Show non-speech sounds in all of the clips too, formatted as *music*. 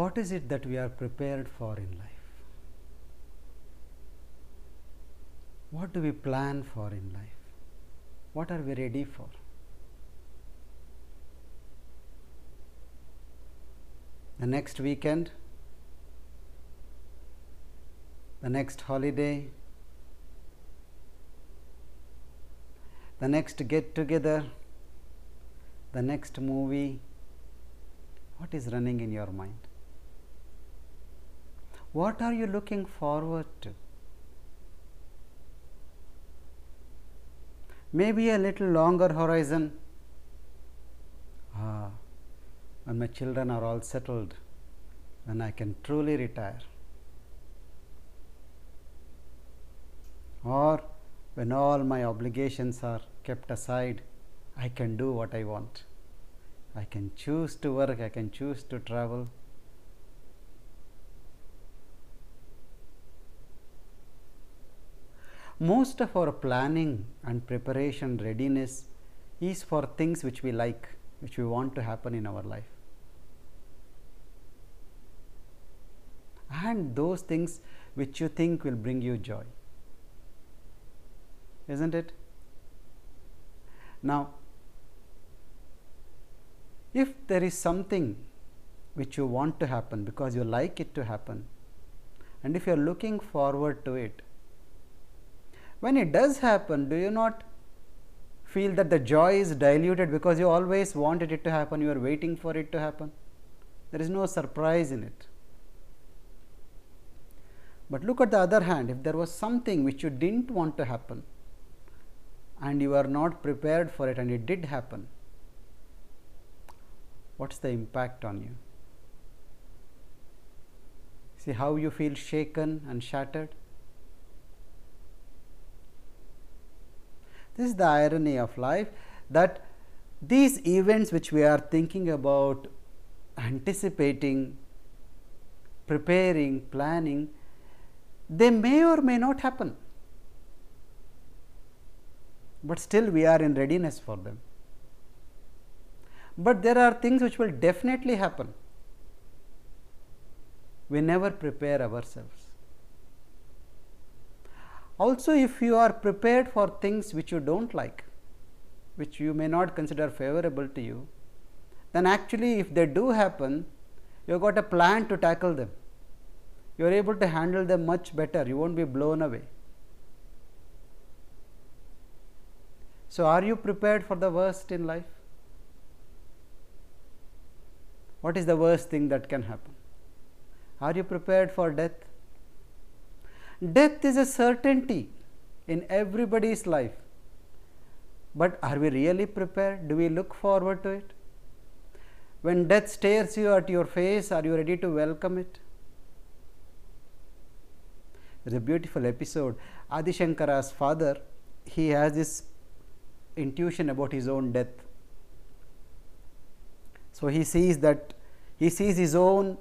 What is it that we are prepared for in life? What do we plan for in life? What are we ready for? The next weekend, the next holiday, the next get together, the next movie. What is running in your mind? What are you looking forward to? Maybe a little longer horizon. Ah, when my children are all settled, when I can truly retire. Or when all my obligations are kept aside, I can do what I want. I can choose to work, I can choose to travel. Most of our planning and preparation readiness is for things which we like, which we want to happen in our life. And those things which you think will bring you joy. Isn't it? Now, if there is something which you want to happen because you like it to happen, and if you are looking forward to it, when it does happen, do you not feel that the joy is diluted because you always wanted it to happen, you are waiting for it to happen? There is no surprise in it. But look at the other hand, if there was something which you didn't want to happen and you are not prepared for it and it did happen, what's the impact on you? See how you feel shaken and shattered? This is the irony of life that these events which we are thinking about, anticipating, preparing, planning, they may or may not happen, but still we are in readiness for them. But there are things which will definitely happen. We never prepare ourselves. Also, if you are prepared for things which you do not like, which you may not consider favorable to you, then actually if they do happen, you have got a plan to tackle them. You are able to handle them much better, you not be blown away. So, are you prepared for the worst in life? What is the worst thing that can happen? Are you prepared for death? Death is a certainty in everybody's life. But are we really prepared? Do we look forward to it? When death stares you at your face, are you ready to welcome it? There's a beautiful episode. Adi Shankara's father, he has this intuition about his own death. So he sees that he sees his own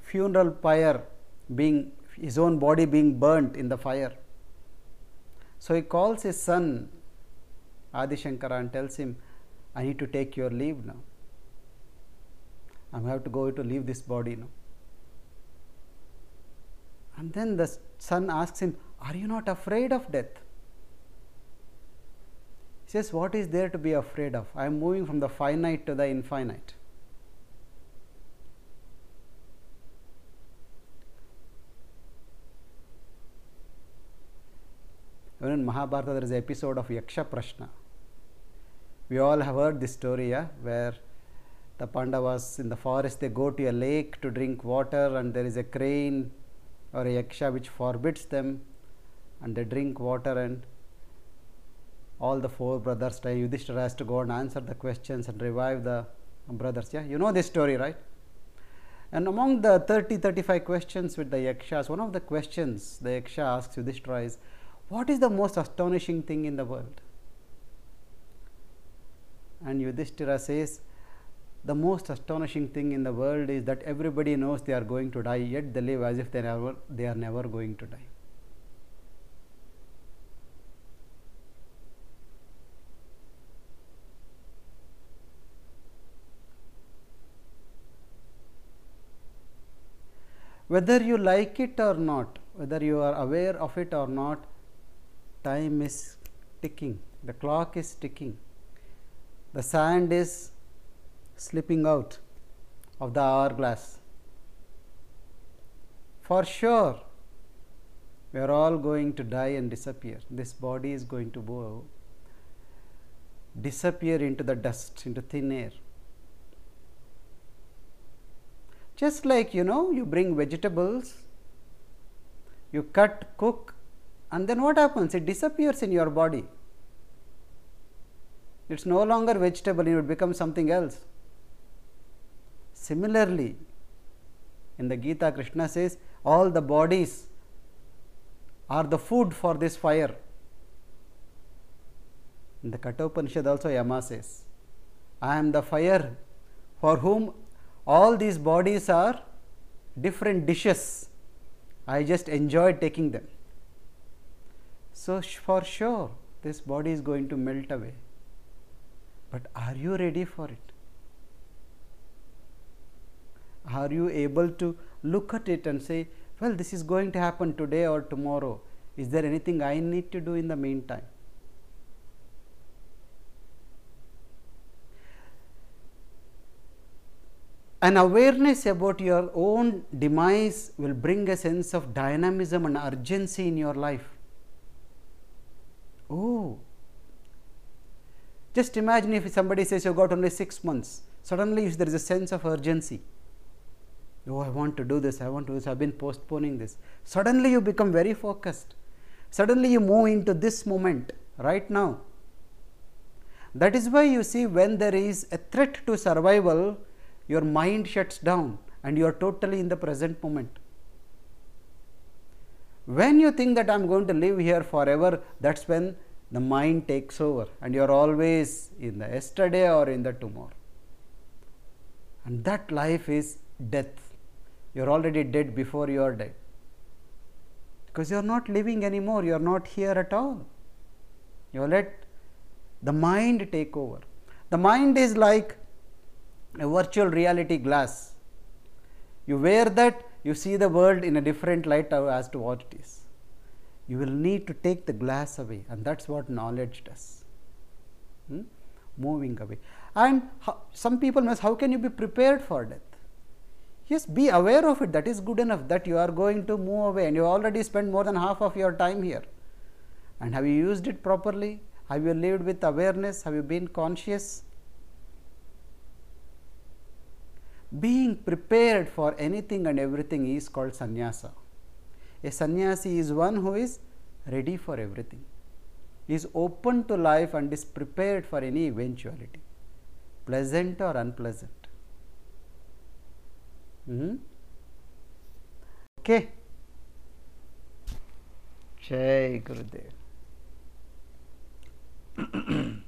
funeral pyre being his own body being burnt in the fire. So he calls his son Adi Shankara and tells him, I need to take your leave now. I'm have to go to leave this body now. And then the son asks him, Are you not afraid of death? He says, What is there to be afraid of? I am moving from the finite to the infinite. In Mahabharata, there is an episode of Yaksha Prashna. We all have heard this story, yeah, where the Pandavas in the forest they go to a lake to drink water, and there is a crane or a yaksha which forbids them and they drink water and all the four brothers die. Yudhishthira has to go and answer the questions and revive the brothers. Yeah, you know this story, right? And among the 30 35 questions with the yakshas, one of the questions the yaksha asks Yudhishthira is, What is the most astonishing thing in the world? And Yudhishthira says, The most astonishing thing in the world is that everybody knows they are going to die, yet they live as if they, never, they are never going to die. whether you like it or not, whether you are aware of it or not, time is ticking, the clock is ticking, the sand is slipping out of the hourglass. For sure, we are all going to die and disappear. This body is going to go disappear into the dust, into thin air. Just like you know, you bring vegetables, you cut, cook, and then what happens? It disappears in your body. It's no longer vegetable, it would become something else. Similarly, in the Gita, Krishna says, all the bodies are the food for this fire. In the Kathopanishad also Yama says, I am the fire for whom all these bodies are different dishes. I just enjoy taking them. So, for sure, this body is going to melt away. But are you ready for it? Are you able to look at it and say, well, this is going to happen today or tomorrow? Is there anything I need to do in the meantime? An awareness about your own demise will bring a sense of dynamism and urgency in your life. Oh, just imagine if somebody says you got only six months, suddenly if there is a sense of urgency. Oh, I want to do this, I want to do this, I have been postponing this. Suddenly you become very focused. Suddenly you move into this moment right now. That is why you see when there is a threat to survival, your mind shuts down and you are totally in the present moment. When you think that I am going to live here forever, that is when the mind takes over and you are always in the yesterday or in the tomorrow. And that life is death. You are already dead before you are dead. Because you are not living anymore, you are not here at all. You let the mind take over. The mind is like a virtual reality glass. You wear that, you see the world in a different light as to what it is. You will need to take the glass away, and that's what knowledge does. Hmm? Moving away. And how, some people must, how can you be prepared for death? Yes, be aware of it, that is good enough that you are going to move away and you already spent more than half of your time here. And have you used it properly? Have you lived with awareness? Have you been conscious? being prepared for anything and everything is called sannyasa. A sannyasi is one who is ready for everything, is open to life and is prepared for any eventuality, pleasant or unpleasant. Hmm. Okay. Jai Gurudev. *clears throat*